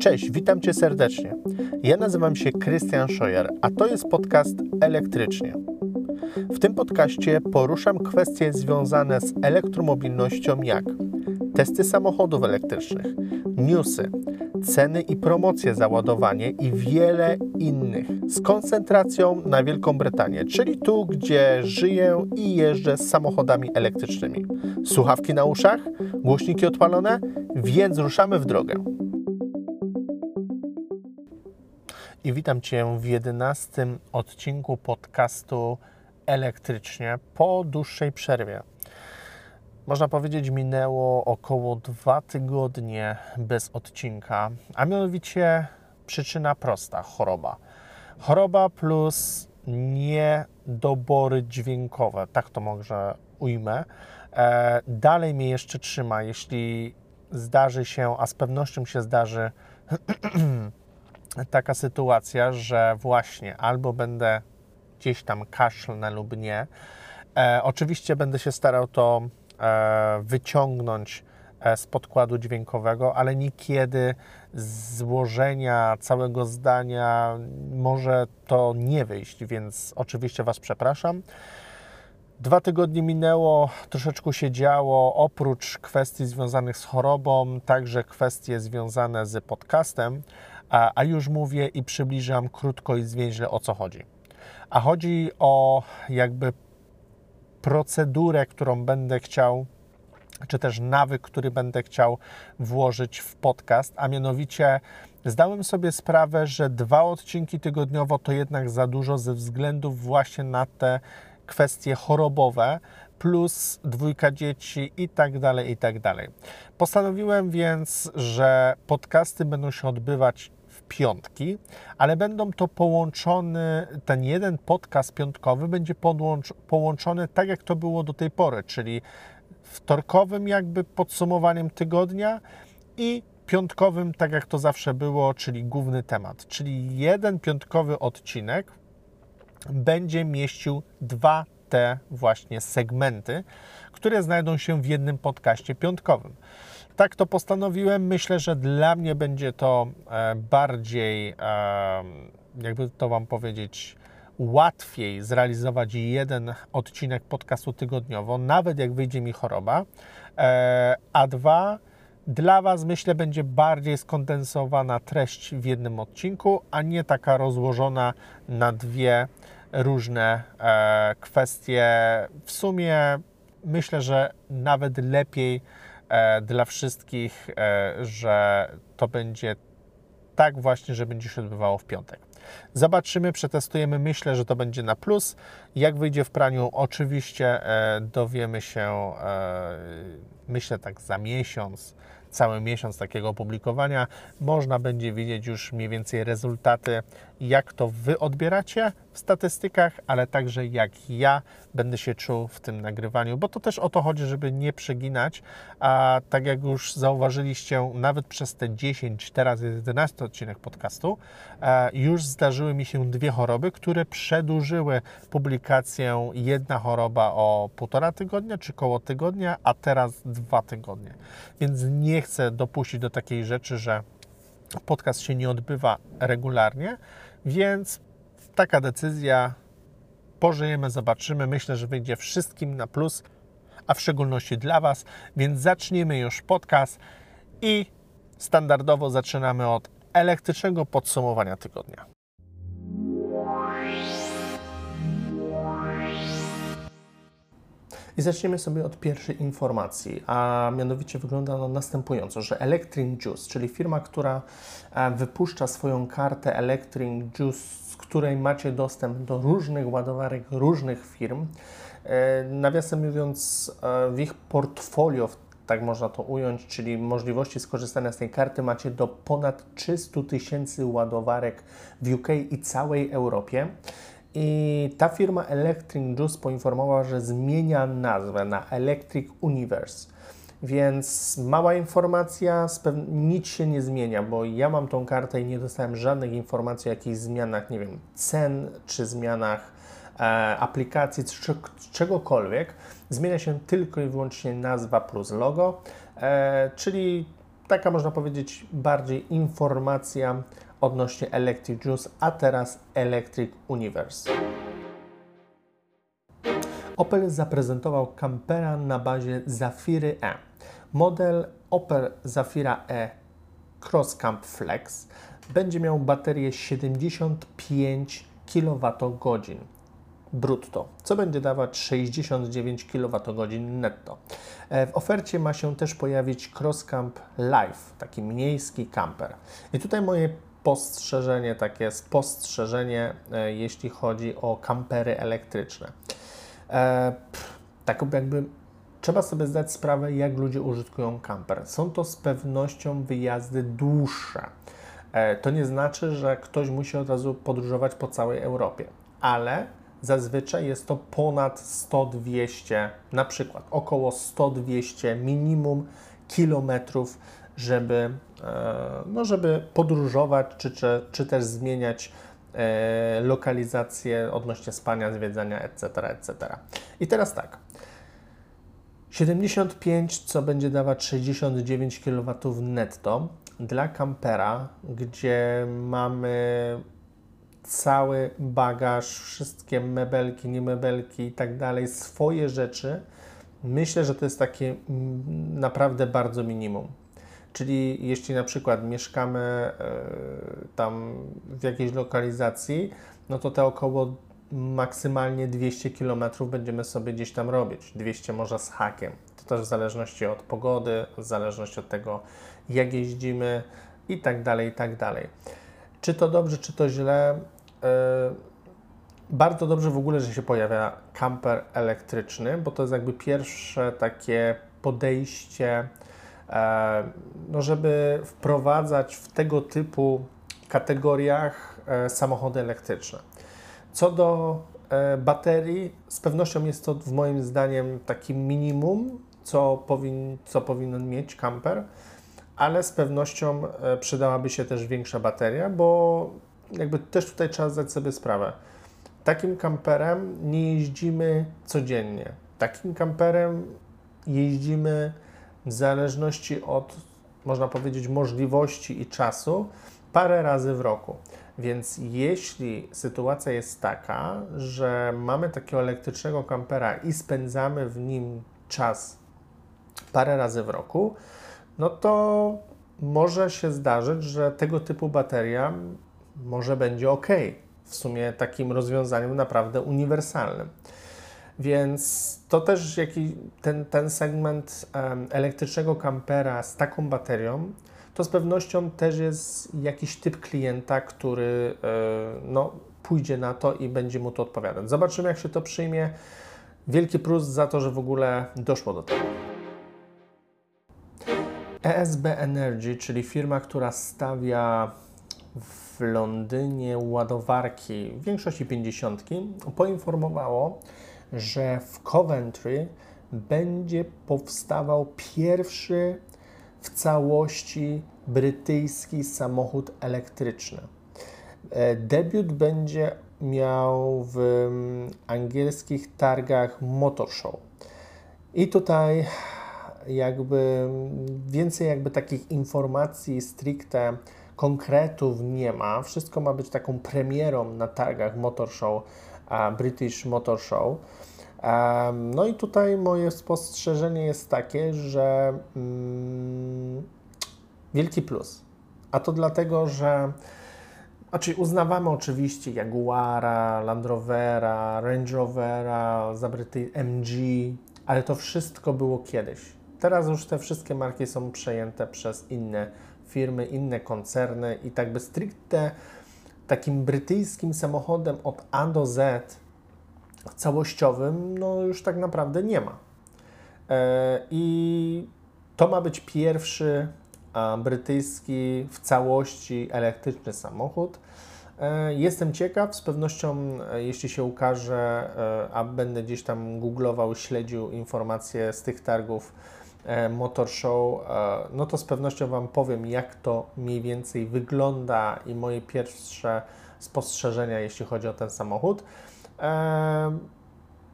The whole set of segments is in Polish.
Cześć, witam Cię serdecznie. Ja nazywam się Krystian Scheuer, a to jest podcast Elektrycznie. W tym podcaście poruszam kwestie związane z elektromobilnością jak testy samochodów elektrycznych, newsy, ceny i promocje za ładowanie i wiele innych z koncentracją na Wielką Brytanię, czyli tu, gdzie żyję i jeżdżę z samochodami elektrycznymi. Słuchawki na uszach, głośniki odpalone, więc ruszamy w drogę. I witam Cię w jedenastym odcinku podcastu Elektrycznie po dłuższej przerwie. Można powiedzieć, minęło około dwa tygodnie bez odcinka, a mianowicie przyczyna prosta choroba. Choroba plus niedobory dźwiękowe, tak to może ujmę. E, dalej mnie jeszcze trzyma, jeśli zdarzy się, a z pewnością się zdarzy taka sytuacja, że właśnie albo będę gdzieś tam kaszlnę lub nie. E, oczywiście będę się starał to e, wyciągnąć e, z podkładu dźwiękowego, ale niekiedy złożenia całego zdania może to nie wyjść, więc oczywiście Was przepraszam. Dwa tygodnie minęło, troszeczkę się działo, oprócz kwestii związanych z chorobą, także kwestie związane z podcastem, a, a już mówię i przybliżam krótko i zwięźle o co chodzi. A chodzi o jakby procedurę, którą będę chciał, czy też nawyk, który będę chciał włożyć w podcast, a mianowicie zdałem sobie sprawę, że dwa odcinki tygodniowo to jednak za dużo ze względów właśnie na te kwestie chorobowe, plus dwójka dzieci i tak dalej, i tak dalej. Postanowiłem więc, że podcasty będą się odbywać piątki, ale będą to połączony, ten jeden podcast piątkowy będzie podłącz, połączony tak, jak to było do tej pory, czyli wtorkowym jakby podsumowaniem tygodnia i piątkowym, tak jak to zawsze było, czyli główny temat. Czyli jeden piątkowy odcinek będzie mieścił dwa te właśnie segmenty, które znajdą się w jednym podcaście piątkowym. Tak to postanowiłem. Myślę, że dla mnie będzie to e, bardziej, e, jakby to Wam powiedzieć, łatwiej zrealizować jeden odcinek podcastu tygodniowo, nawet jak wyjdzie mi choroba. E, a dwa, dla Was myślę będzie bardziej skondensowana treść w jednym odcinku, a nie taka rozłożona na dwie różne kwestie. W sumie myślę, że nawet lepiej dla wszystkich, e, że to będzie tak właśnie, że będzie się odbywało w piątek. Zobaczymy, przetestujemy. Myślę, że to będzie na plus. Jak wyjdzie w praniu, oczywiście dowiemy się, myślę tak za miesiąc, cały miesiąc takiego opublikowania. Można będzie widzieć już mniej więcej rezultaty, jak to Wy odbieracie w statystykach, ale także jak ja będę się czuł w tym nagrywaniu, bo to też o to chodzi, żeby nie przeginać, a tak jak już zauważyliście, nawet przez te 10, teraz jest 11 odcinek podcastu, e, już zdarzyły mi się dwie choroby, które przedłużyły publikację. Jedna choroba o półtora tygodnia, czy koło tygodnia, a teraz dwa tygodnie. Więc nie chcę dopuścić do takiej rzeczy, że podcast się nie odbywa regularnie, więc taka decyzja, pożyjemy, zobaczymy. Myślę, że wyjdzie wszystkim na plus, a w szczególności dla Was. Więc zaczniemy już podcast i standardowo zaczynamy od elektrycznego podsumowania tygodnia. I zaczniemy sobie od pierwszej informacji, a mianowicie wygląda ona następująco, że Electric Juice, czyli firma, która e, wypuszcza swoją kartę Electric Juice, z której macie dostęp do różnych ładowarek różnych firm, e, nawiasem mówiąc, e, w ich portfolio, tak można to ująć, czyli możliwości skorzystania z tej karty macie do ponad 300 tysięcy ładowarek w UK i całej Europie. I ta firma Electric Juice poinformowała, że zmienia nazwę na Electric Universe. Więc mała informacja, nic się nie zmienia, bo ja mam tą kartę i nie dostałem żadnych informacji o jakichś zmianach, nie wiem, cen czy zmianach e, aplikacji, czy czegokolwiek. Zmienia się tylko i wyłącznie nazwa plus logo, e, czyli taka można powiedzieć bardziej informacja odnośnie Electric Juice, a teraz Electric Universe. Opel zaprezentował kampera na bazie Zafiry E. Model Opel Zafira E Cross Camp Flex będzie miał baterię 75 kWh brutto, co będzie dawać 69 kWh netto. E, w ofercie ma się też pojawić Crosscamp Live, taki miejski kamper. I tutaj moje postrzeżenie, takie spostrzeżenie, e, jeśli chodzi o kampery elektryczne. E, tak jakby trzeba sobie zdać sprawę, jak ludzie użytkują kamper. Są to z pewnością wyjazdy dłuższe. E, to nie znaczy, że ktoś musi od razu podróżować po całej Europie, ale zazwyczaj jest to ponad 100-200, na przykład około 100-200 minimum kilometrów, żeby, e, no żeby podróżować, czy, czy, czy też zmieniać e, lokalizację odnośnie spania, zwiedzania, etc., etc. I teraz tak. 75, co będzie dawać 69 kW netto dla kampera, gdzie mamy cały bagaż, wszystkie mebelki, nie mebelki i tak dalej, swoje rzeczy, myślę, że to jest takie mm, naprawdę bardzo minimum. Czyli jeśli na przykład mieszkamy e, tam w jakiejś lokalizacji, no to te około maksymalnie 200 km będziemy sobie gdzieś tam robić. 200 może z hakiem. To też w zależności od pogody, w zależności od tego, jak jeździmy i tak dalej, i tak dalej. Czy to dobrze, czy to źle? Yy, bardzo dobrze w ogóle, że się pojawia kamper elektryczny, bo to jest jakby pierwsze takie podejście, no żeby wprowadzać w tego typu kategoriach yy, samochody elektryczne. Co do baterii, z pewnością jest to w moim zdaniem taki minimum, co, powin, co powinien mieć kamper ale z pewnością e, przydałaby się też większa bateria, bo jakby też tutaj trzeba zdać sobie sprawę. Takim kamperem nie jeździmy codziennie. Takim kamperem jeździmy w zależności od, można powiedzieć, możliwości i czasu parę razy w roku. Więc jeśli sytuacja jest taka, że mamy takiego elektrycznego kampera i spędzamy w nim czas parę razy w roku, no to może się zdarzyć, że tego typu bateria może będzie ok. W sumie takim rozwiązaniem naprawdę uniwersalnym. Więc to też jaki, ten, ten segment elektrycznego kampera z taką baterią, to z pewnością też jest jakiś typ klienta, który e, no, pójdzie na to i będzie mu to odpowiadać. Zobaczymy, jak się to przyjmie. Wielki plus za to, że w ogóle doszło do tego. ESB Energy, czyli firma, która stawia w Londynie ładowarki, w większości 50, poinformowało, że w Coventry będzie powstawał pierwszy w całości brytyjski samochód elektryczny. E, debiut będzie miał w mm, angielskich targach Motor Show. I tutaj jakby więcej jakby takich informacji stricte konkretów nie ma. Wszystko ma być taką premierą na targach Motor Show, British Motor Show. No i tutaj moje spostrzeżenie jest takie, że mm, wielki plus. A to dlatego, że znaczy uznawamy oczywiście Jaguara, Land Rovera, Range Rovera, zabryty MG, ale to wszystko było kiedyś. Teraz już te wszystkie marki są przejęte przez inne firmy, inne koncerny i tak by stricte takim brytyjskim samochodem od A do Z całościowym, no już tak naprawdę nie ma. E, I to ma być pierwszy brytyjski w całości elektryczny samochód. E, jestem ciekaw, z pewnością e, jeśli się ukaże, a będę gdzieś tam googlował, śledził informacje z tych targów, motor Show, e, no to z pewnością Wam powiem, jak to mniej więcej wygląda i moje pierwsze spostrzeżenia, jeśli chodzi o ten samochód. E,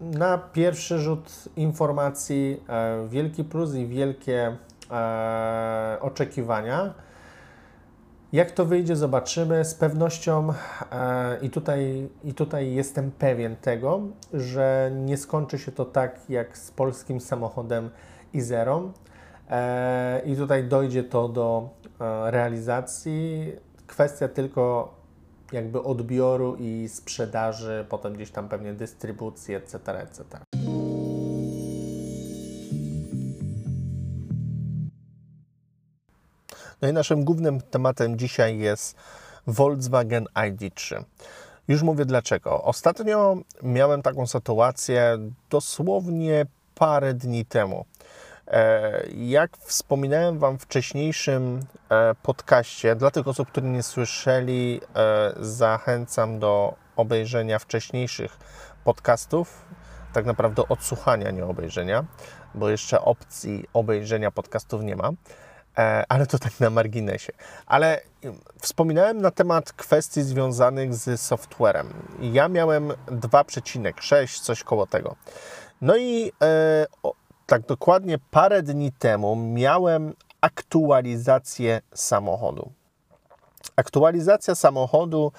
na pierwszy rzut informacji wielki plus i wielkie e, oczekiwania. Jak to wyjdzie, zobaczymy. Z pewnością e, i, tutaj, i tutaj jestem pewien tego, że nie skończy się to tak jak z polskim samochodem Izerą. E, I tutaj dojdzie to do e, realizacji. Kwestia tylko jakby odbioru i sprzedaży, potem gdzieś tam pewnie dystrybucji, etc., etc. No i naszym głównym tematem dzisiaj jest Volkswagen ID3. Już mówię dlaczego. Ostatnio miałem taką sytuację dosłownie parę dni temu. E, jak wspominałem Wam w wcześniejszym e, podcaście, dla tych osób, które nie słyszeli, e, zachęcam do obejrzenia wcześniejszych podcastów, tak naprawdę odsłuchania, nie obejrzenia, bo jeszcze opcji obejrzenia podcastów nie ma, ale to tak na marginesie. Ale wspominałem na temat kwestii związanych z softwarem. Ja miałem 2,6, coś koło tego. No i tak dokładnie parę dni temu miałem aktualizację samochodu. Aktualizacja samochodu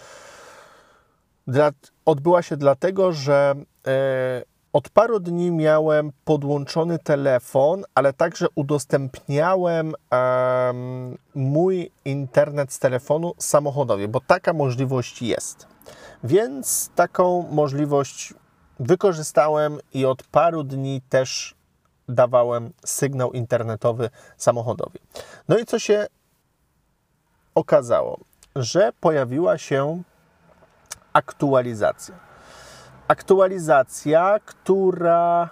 dla, odbyła się dlatego, że e, od paru dni miałem podłączony telefon, ale także udostępniałem e, mój internet z telefonu samochodowi, bo taka możliwość jest. Więc taką możliwość wykorzystałem i od paru dni też dawałem sygnał internetowy samochodowi. No i co się okazało? Że pojawiła się aktualizacja. Aktualizacja, która,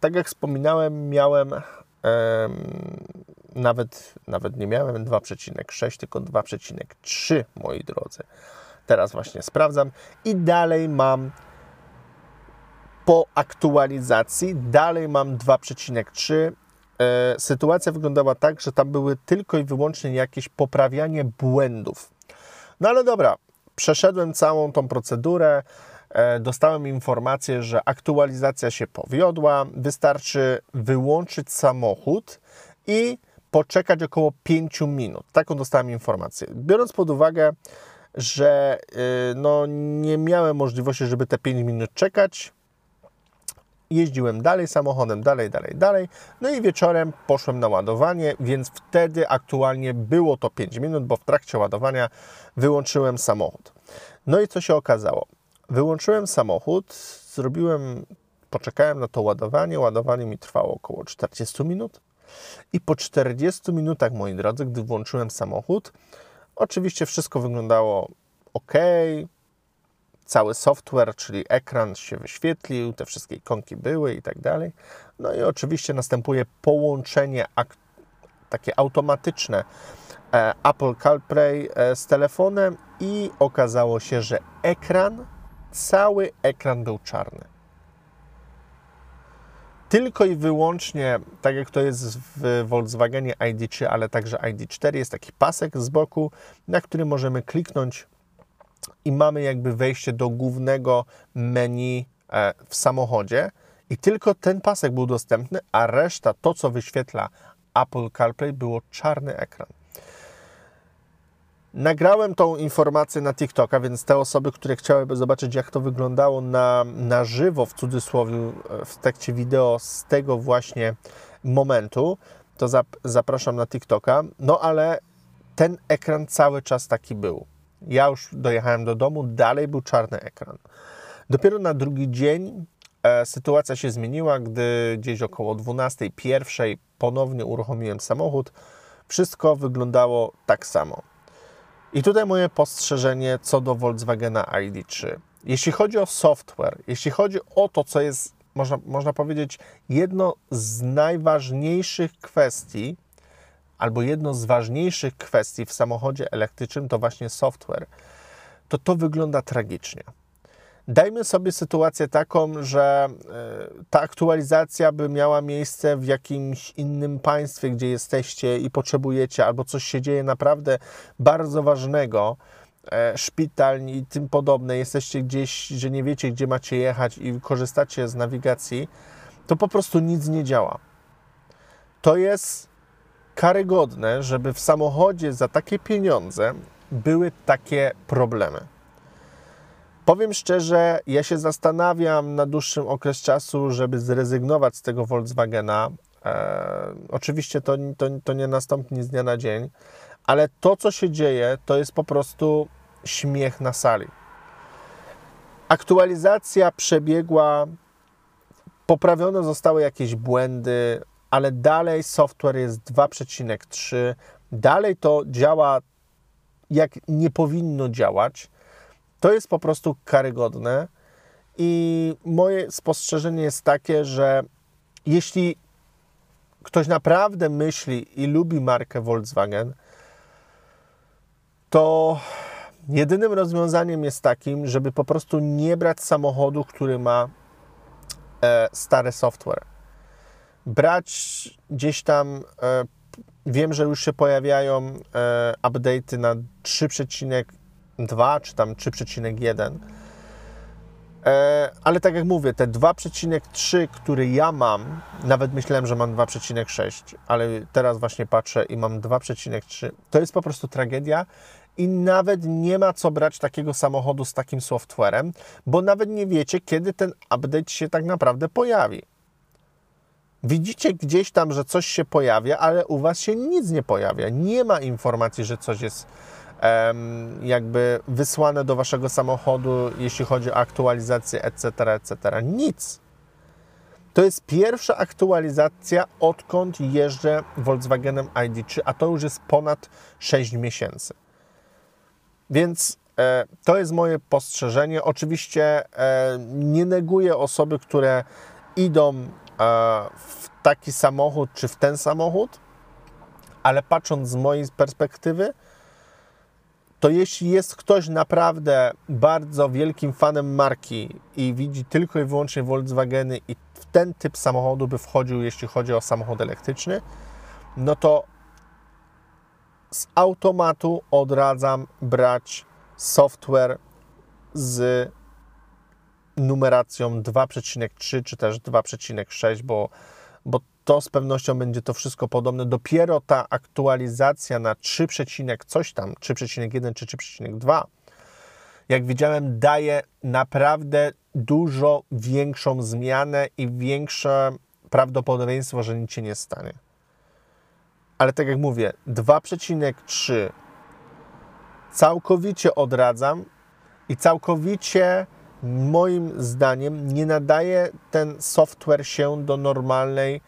tak jak wspominałem, miałem nawet, nawet nie miałem 2,6, tylko 2,3, moi drodzy. Teraz właśnie sprawdzam i dalej mam po aktualizacji dalej mam 2,3. E, sytuacja wyglądała tak, że tam były tylko i wyłącznie jakieś poprawianie błędów. No ale dobra, przeszedłem całą tą procedurę, e, dostałem informację, że aktualizacja się powiodła, wystarczy wyłączyć samochód i poczekać około 5 minut. Taką dostałem informację. Biorąc pod uwagę, że y, no, nie miałem możliwości, żeby te 5 minut czekać, jeździłem dalej samochodem, dalej, dalej, dalej. No i wieczorem poszłem na ładowanie, więc wtedy aktualnie było to 5 minut, bo w trakcie ładowania wyłączyłem samochód. No i co się okazało? Wyłączyłem samochód, zrobiłem, poczekałem na to ładowanie. Ładowanie mi trwało około 40 minut. I po 40 minutach, moi drodzy, gdy włączyłem samochód, oczywiście wszystko wyglądało ok, cały software, czyli ekran się wyświetlił, te wszystkie ikonki były i tak dalej. No i oczywiście następuje połączenie takie automatyczne e, Apple CarPlay e, z telefonem i okazało się, że ekran, cały ekran był czarny. Tylko i wyłącznie, tak jak to jest w Volkswagenie ID3, ale także ID4, jest taki pasek z boku, na który możemy kliknąć i mamy jakby wejście do głównego menu e, w samochodzie i tylko ten pasek był dostępny, a reszta, to co wyświetla Apple CarPlay, było czarny ekran. Nagrałem tą informację na TikToka, więc te osoby, które chciałyby zobaczyć, jak to wyglądało na, na żywo, w cudzysłowie, e, w tekście wideo z tego właśnie momentu, to zap, zapraszam na TikToka. No ale ten ekran cały czas taki był. Ja już dojechałem do domu, dalej był czarny ekran. Dopiero na drugi dzień e, sytuacja się zmieniła, gdy gdzieś około 12, pierwszej ponownie uruchomiłem samochód. Wszystko wyglądało tak samo. I tutaj moje postrzeżenie co do Volkswagena ID3. Jeśli chodzi o software, jeśli chodzi o to, co jest, można, można powiedzieć, jedno z najważniejszych kwestii, albo jedno z ważniejszych kwestii w samochodzie elektrycznym to właśnie software, to to wygląda tragicznie. Dajmy sobie sytuację taką, że e, ta aktualizacja by miała miejsce w jakimś innym państwie, gdzie jesteście i potrzebujecie, albo coś się dzieje naprawdę bardzo ważnego, e, szpital i tym podobne, jesteście gdzieś, że nie wiecie, gdzie macie jechać i korzystacie z nawigacji, to po prostu nic nie działa. To jest karygodne, żeby w samochodzie za takie pieniądze były takie problemy. Powiem szczerze, ja się zastanawiam na dłuższym okres czasu, żeby zrezygnować z tego Volkswagena. E, oczywiście to, to, to nie nastąpi z dnia na dzień, ale to, co się dzieje, to jest po prostu śmiech na sali. Aktualizacja przebiegła, poprawione zostały jakieś błędy, ale dalej software jest 2,3. Dalej to działa jak nie powinno działać. To jest po prostu karygodne. I moje spostrzeżenie jest takie, że jeśli ktoś naprawdę myśli i lubi markę Volkswagen, to jedynym rozwiązaniem jest takim, żeby po prostu nie brać samochodu, który ma e, stary software. Brać gdzieś tam, e, wiem, że już się pojawiają e, update'y na 3,2 czy tam 3,1. E, ale tak jak mówię, te 2,3, które ja mam, nawet myślałem, że mam 2,6, ale teraz właśnie patrzę i mam 2,3, to jest po prostu tragedia i nawet nie ma co brać takiego samochodu z takim softwarem, bo nawet nie wiecie, kiedy ten update się tak naprawdę pojawi. Widzicie gdzieś tam, że coś się pojawia, ale u Was się nic nie pojawia. Nie ma informacji, że coś jest jakby wysłane do Waszego samochodu, jeśli chodzi o aktualizację, etc., etc. Nic. To jest pierwsza aktualizacja, odkąd jeżdżę Volkswagenem ID3, a to już jest ponad 6 miesięcy. Więc e, to jest moje postrzeżenie. Oczywiście e, nie neguję osoby, które idą w taki samochód czy w ten samochód, ale patrząc z mojej perspektywy, to jeśli jest ktoś naprawdę bardzo wielkim fanem marki i widzi tylko i wyłącznie Volkswageny i w ten typ samochodu by wchodził, jeśli chodzi o samochód elektryczny, no to z automatu odradzam brać software z numeracją 2,3 czy też 2,6, bo, bo to z pewnością będzie to wszystko podobne. Dopiero ta aktualizacja na 3, coś tam, 3,1 czy 3,2, jak widziałem, daje naprawdę dużo większą zmianę i większe prawdopodobieństwo, że nic się nie stanie ale tak jak mówię, 2,3 całkowicie odradzam i całkowicie moim zdaniem nie nadaje ten software się do normalnej,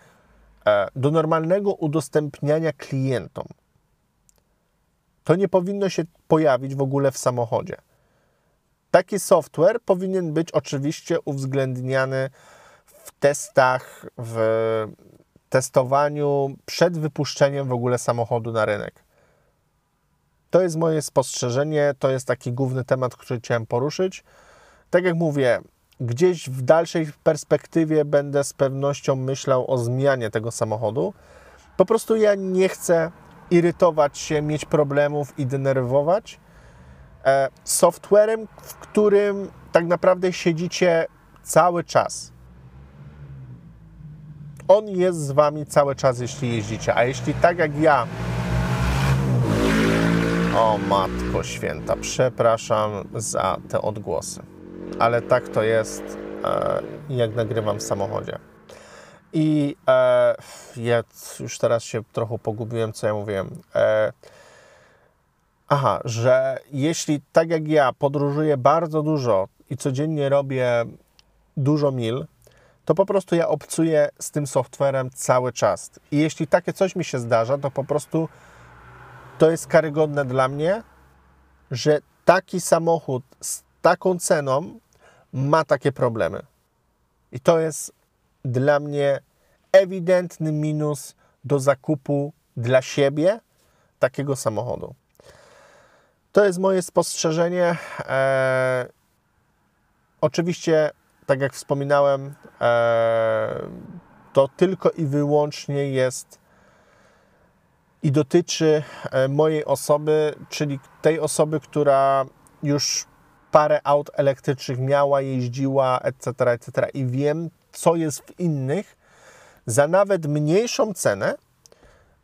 e, do normalnego udostępniania klientom. To nie powinno się pojawić w ogóle w samochodzie. Taki software powinien być oczywiście uwzględniany w testach, w testowaniu przed wypuszczeniem w ogóle samochodu na rynek. To jest moje spostrzeżenie, to jest taki główny temat, który chciałem poruszyć. Tak jak mówię, gdzieś w dalszej perspektywie będę z pewnością myślał o zmianie tego samochodu. Po prostu ja nie chcę irytować się, mieć problemów i denerwować e, softwarem, w którym tak naprawdę siedzicie cały czas on jest z Wami cały czas, jeśli jeździcie. A jeśli tak jak ja. O Matko Święta, przepraszam za te odgłosy, ale tak to jest, e, jak nagrywam w samochodzie. I e, ja już teraz się trochę pogubiłem, co ja mówiłem. E, aha, że jeśli tak jak ja podróżuję bardzo dużo i codziennie robię dużo mil, to po prostu ja obcuję z tym softwarem cały czas. I jeśli takie coś mi się zdarza, to po prostu to jest karygodne dla mnie, że taki samochód z taką ceną ma takie problemy. I to jest dla mnie ewidentny minus do zakupu dla siebie takiego samochodu. To jest moje spostrzeżenie. Eee, oczywiście tak jak wspominałem, e, to tylko i wyłącznie jest i dotyczy e, mojej osoby, czyli tej osoby, która już parę aut elektrycznych miała, jeździła, etc., etc. I wiem, co jest w innych. Za nawet mniejszą cenę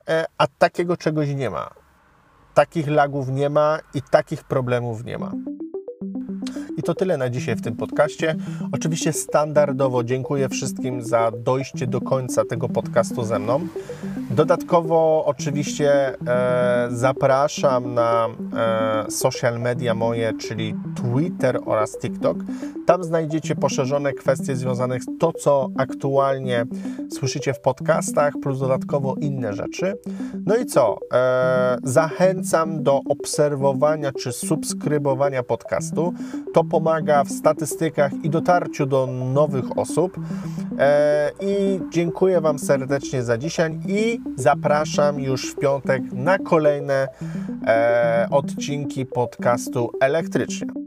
e, a takiego czegoś nie ma. Takich lagów nie ma i takich problemów nie ma. I to tyle na dzisiaj w tym podcaście. Oczywiście standardowo dziękuję wszystkim za dojście do końca tego podcastu ze mną. Dodatkowo oczywiście e, zapraszam na e, social media moje, czyli Twitter oraz TikTok. Tam znajdziecie poszerzone kwestie związane z to, co aktualnie słyszycie w podcastach, plus dodatkowo inne rzeczy. No i co? E, zachęcam do obserwowania czy subskrybowania podcastu. To pomaga w statystykach i dotarciu do nowych osób. E, I dziękuję Wam serdecznie za dzisiaj i zapraszam już w piątek na kolejne e, odcinki podcastu elektrycznie.